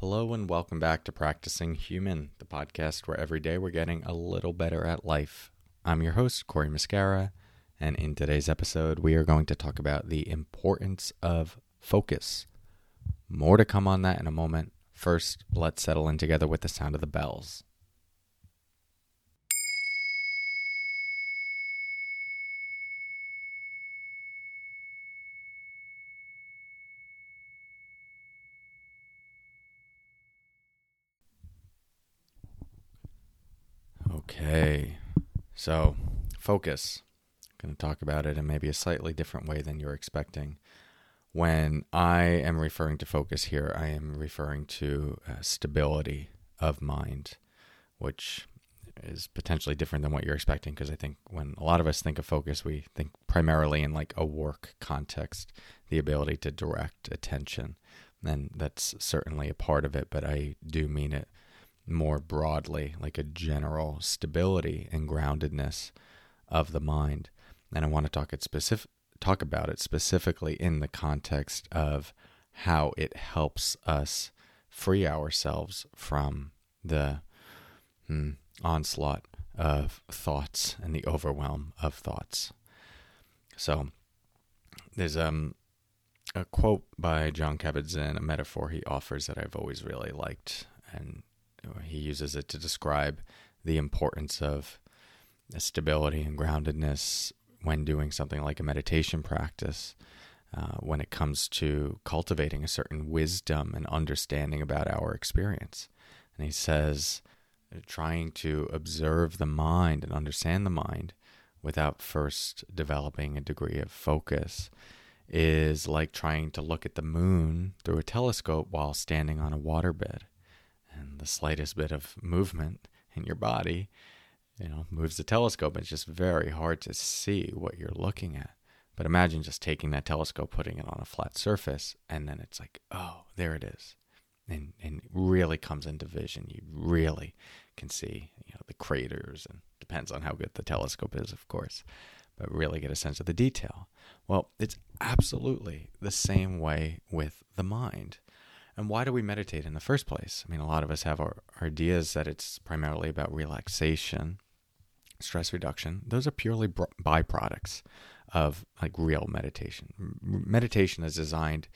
Hello, and welcome back to Practicing Human, the podcast where every day we're getting a little better at life. I'm your host, Cory Muscara, and in today's episode, we are going to talk about the importance of focus. More to come on that in a moment. First, let's settle in together with the sound of the bells. Okay, so focus. I'm going to talk about it in maybe a slightly different way than you're expecting. When I am referring to focus here, I am referring to uh, stability of mind, which is potentially different than what you're expecting because I think when a lot of us think of focus, we think primarily in like a work context, the ability to direct attention. And that's certainly a part of it, but I do mean it more broadly, like a general stability and groundedness of the mind. And I want to talk it specific talk about it specifically in the context of how it helps us free ourselves from the hmm, onslaught of thoughts and the overwhelm of thoughts. So there's um a quote by Jon Kabat-Zinn, a metaphor he offers that I've always really liked, and he uses it to describe the importance of stability and groundedness when doing something like a meditation practice. Uh, when it comes to cultivating a certain wisdom and understanding about our experience. And he says, trying to observe the mind and understand the mind without first developing a degree of focus is like trying to look at the moon through a telescope while standing on a waterbed the slightest bit of movement in your body, you know, moves the telescope. It's just very hard to see what you're looking at. But imagine just taking that telescope, putting it on a flat surface, and then it's like, oh, there it is. And, and really comes into vision. You really can see, you know, the craters and depends on how good the telescope is, of course, but really get a sense of the detail. Well, it's absolutely the same way with the mind. And why do we meditate in the first place? I mean, a lot of us have our ideas that it's primarily about relaxation, stress reduction. Those are purely byproducts of like real meditation. Meditation is designed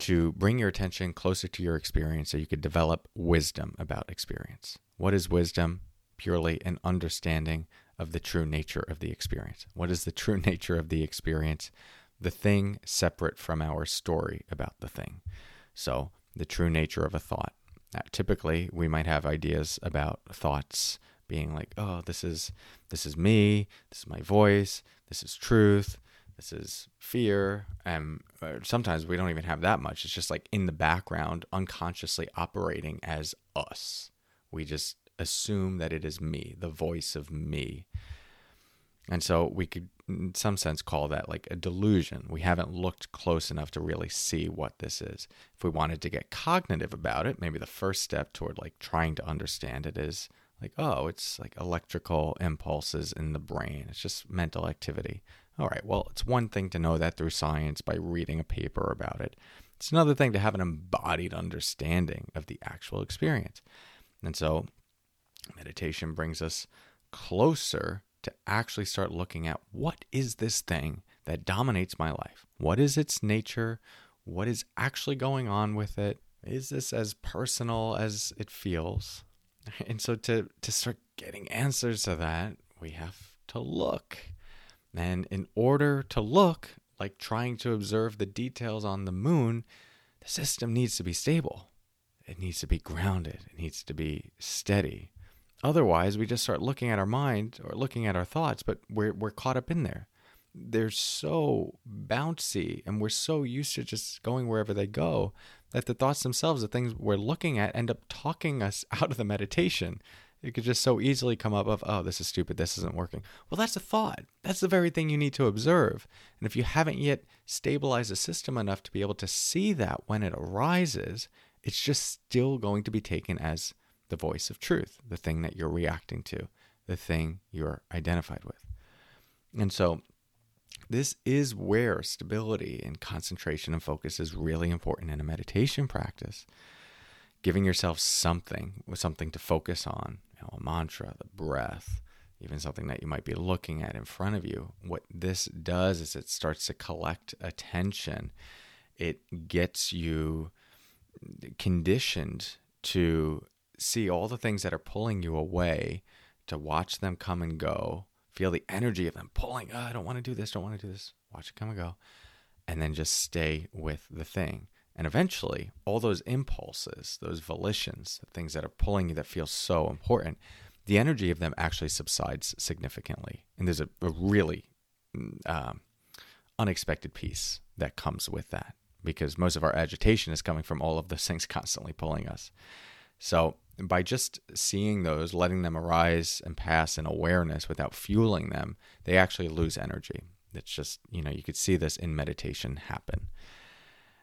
to bring your attention closer to your experience so you could develop wisdom about experience. What is wisdom? Purely an understanding of the true nature of the experience. What is the true nature of the experience? The thing separate from our story about the thing. So, the true nature of a thought. Uh, typically, we might have ideas about thoughts being like, "Oh, this is this is me. This is my voice. This is truth. This is fear." And uh, sometimes we don't even have that much. It's just like in the background, unconsciously operating as us. We just assume that it is me, the voice of me. And so we could, in some sense, call that like a delusion. We haven't looked close enough to really see what this is. If we wanted to get cognitive about it, maybe the first step toward like trying to understand it is like, oh, it's like electrical impulses in the brain. It's just mental activity. All right, well, it's one thing to know that through science by reading a paper about it. It's another thing to have an embodied understanding of the actual experience. And so meditation brings us closer to actually start looking at what is this thing that dominates my life? What is its nature? What is actually going on with it? Is this as personal as it feels? And so to to start getting answers to that, we have to look. And in order to look, like trying to observe the details on the moon, the system needs to be stable. It needs to be grounded. It needs to be steady. Otherwise, we just start looking at our mind or looking at our thoughts, but we're, we're caught up in there. They're so bouncy and we're so used to just going wherever they go that the thoughts themselves, the things we're looking at, end up talking us out of the meditation. It could just so easily come up of, oh, this is stupid, this isn't working. Well, that's a thought. That's the very thing you need to observe. And if you haven't yet stabilized the system enough to be able to see that when it arises, it's just still going to be taken as the voice of truth, the thing that you're reacting to, the thing you're identified with. And so, this is where stability and concentration and focus is really important in a meditation practice. giving yourself something something to focus on, you know, a mantra, the breath, even something that you might be looking at in front of you. What this does is it starts to collect attention. It gets you conditioned to see all the things that are pulling you away, to watch them come and go, feel the energy of them pulling, oh, I don't want to do this, don't want to do this, watch it come and go, and then just stay with the thing. And eventually, all those impulses, those volitions, the things that are pulling you that feel so important, the energy of them actually subsides significantly. And there's a, a really um, unexpected piece that comes with that because most of our agitation is coming from all of those things constantly pulling us. So, by just seeing those, letting them arise and pass in awareness without fueling them, they actually lose energy. It's just, you know, you could see this in meditation happen.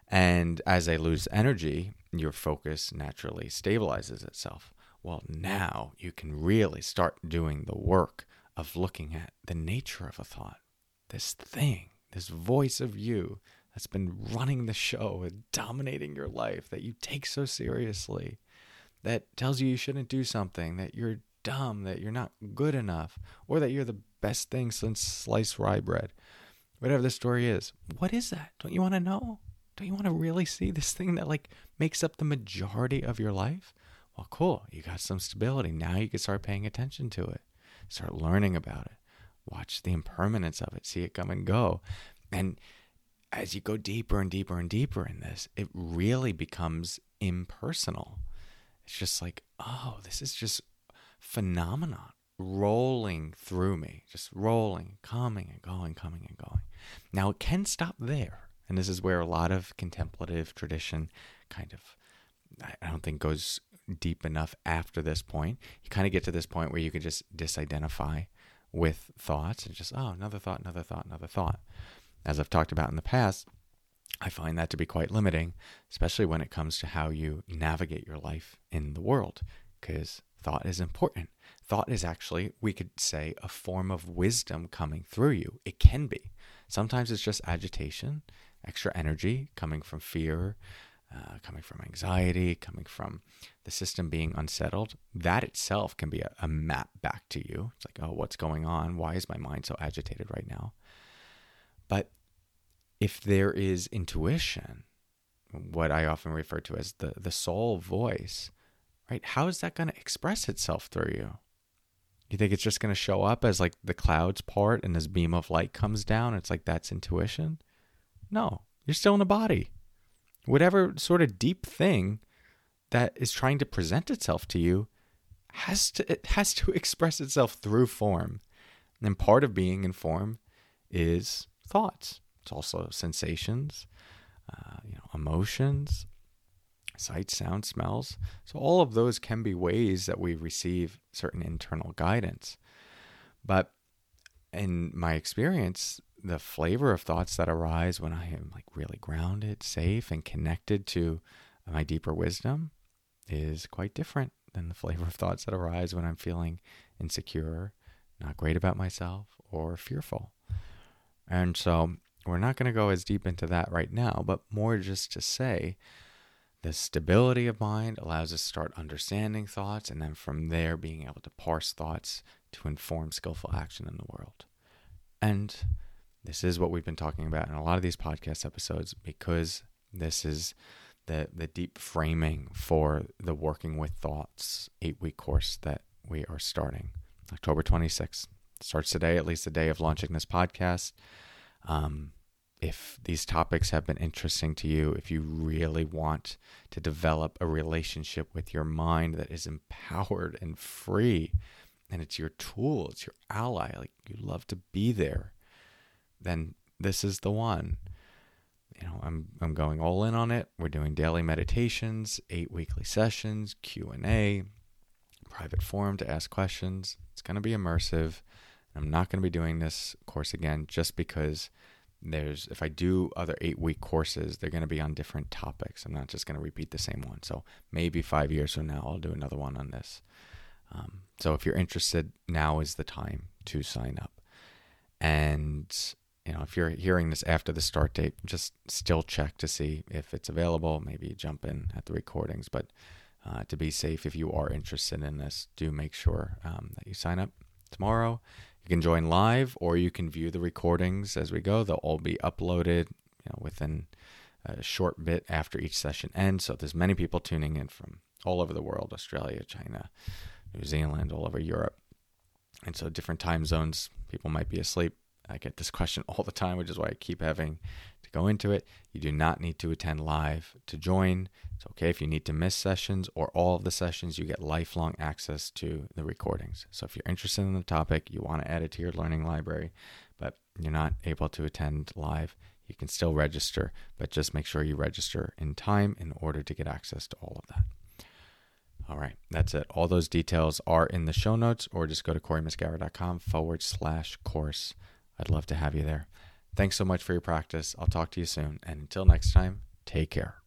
And as they lose energy, your focus naturally stabilizes itself. Well, now you can really start doing the work of looking at the nature of a thought, this thing, this voice of you that's been running the show and dominating your life that you take so seriously, that tells you you shouldn't do something, that you're dumb, that you're not good enough, or that you're the best thing since sliced rye bread. Whatever the story is, what is that? Don't you want to know? Don't you want to really see this thing that like makes up the majority of your life? Well, cool. You got some stability. Now you can start paying attention to it. Start learning about it. Watch the impermanence of it. See it come and go. And as you go deeper and deeper and deeper in this, it really becomes impersonal. It's just like, oh, this is just phenomenon rolling through me, just rolling, coming and going, coming and going. Now it can stop there. And this is where a lot of contemplative tradition kind of, I don't think goes deep enough after this point. You kind of get to this point where you can just disidentify with thoughts and just, oh, another thought, another thought, another thought as I've talked about in the past, I find that to be quite limiting, especially when it comes to how you navigate your life in the world, because thought is important. Thought is actually, we could say, a form of wisdom coming through you. It can be. Sometimes it's just agitation, extra energy coming from fear, uh, coming from anxiety, coming from the system being unsettled. That itself can be a, a map back to you. It's like, oh, what's going on? Why is my mind so agitated right now? But if there is intuition, what I often refer to as the, the soul voice, right? How is that going to express itself through you? You think it's just going to show up as like the clouds part and this beam of light comes down? It's like that's intuition? No, you're still in a body. Whatever sort of deep thing that is trying to present itself to you has to it has to express itself through form. And part of being in form is thoughts. It's also sensations, uh, you know, emotions, sight, sound, smells. So all of those can be ways that we receive certain internal guidance. But in my experience, the flavor of thoughts that arise when I am like really grounded, safe, and connected to my deeper wisdom is quite different than the flavor of thoughts that arise when I'm feeling insecure, not great about myself, or fearful. And so we're not going to go as deep into that right now, but more just to say the stability of mind allows us to start understanding thoughts and then from there being able to parse thoughts to inform skillful action in the world. And this is what we've been talking about in a lot of these podcast episodes because this is the the deep framing for the working with thoughts 8-week course that we are starting October 26th starts today, at least the day of launching this podcast. Um, if these topics have been interesting to you, if you really want to develop a relationship with your mind that is empowered and free, and it's your tool, it's your ally, like you love to be there, then this is the one. You know, I'm I'm going all in on it. We're doing daily meditations, eight weekly sessions, Q and A, private forum to ask questions. It's going to be immersive. I'm not going to be doing this course again just because there's if I do other eight week courses, they're going to be on different topics. I'm not just going to repeat the same one. So maybe five years from now, I'll do another one on this. Um, so if you're interested, now is the time to sign up. And you know, if you're hearing this after the start date, just still check to see if it's available. Maybe jump in at the recordings, but uh, to be safe, if you are interested in this, do make sure um, that you sign up tomorrow. You can join live or you can view the recordings as we go. They'll all be uploaded you know, within a short bit after each session ends. So there's many people tuning in from all over the world Australia, China, New Zealand, all over Europe. And so different time zones, people might be asleep. I get this question all the time, which is why I keep having go into it. You do not need to attend live to join. It's okay if you need to miss sessions or all of the sessions, you get lifelong access to the recordings. So if you're interested in the topic, you want to add it to your learning library, but you're not able to attend live, you can still register, but just make sure you register in time in order to get access to all of that. All right, that's it. All those details are in the show notes, or just go to corymuscara.com forward slash course. I'd love to have you there. Thanks so much for your practice. I'll talk to you soon. And until next time, take care.